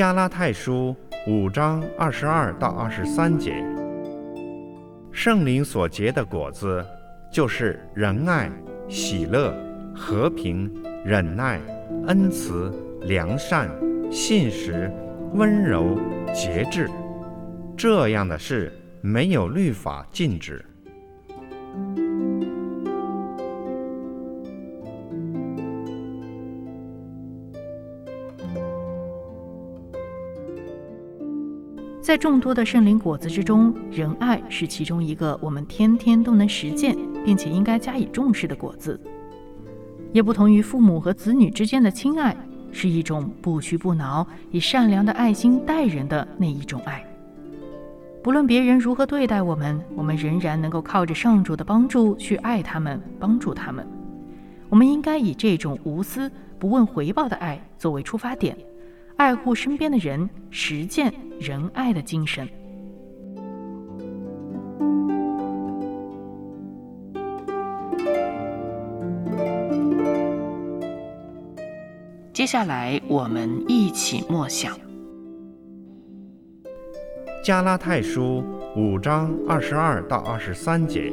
加拉太书五章二十二到二十三节，圣灵所结的果子，就是仁爱、喜乐、和平、忍耐、恩慈、良善、信实、温柔、节制。这样的事，没有律法禁止。在众多的圣灵果子之中，仁爱是其中一个我们天天都能实践，并且应该加以重视的果子。也不同于父母和子女之间的亲爱，是一种不屈不挠、以善良的爱心待人的那一种爱。不论别人如何对待我们，我们仍然能够靠着上主的帮助去爱他们、帮助他们。我们应该以这种无私、不问回报的爱作为出发点。爱护身边的人，实践仁爱的精神。接下来，我们一起默想《加拉太书》五章二十二到二十三节。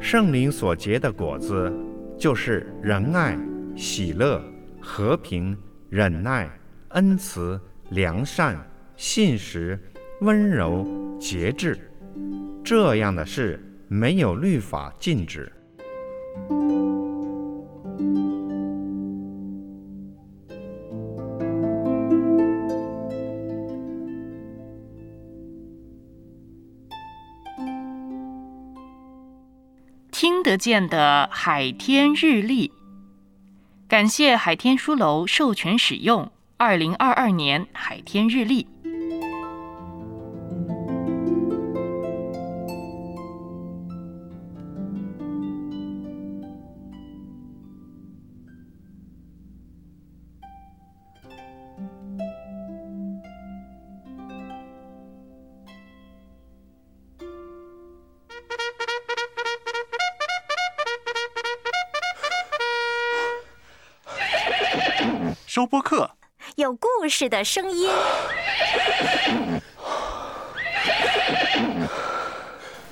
圣灵所结的果子，就是仁爱、喜乐、和平。忍耐、恩慈、良善、信实、温柔、节制，这样的事没有律法禁止。听得见的海天日历。感谢海天书楼授权使用二零二二年海天日历。收播客，有故事的声音。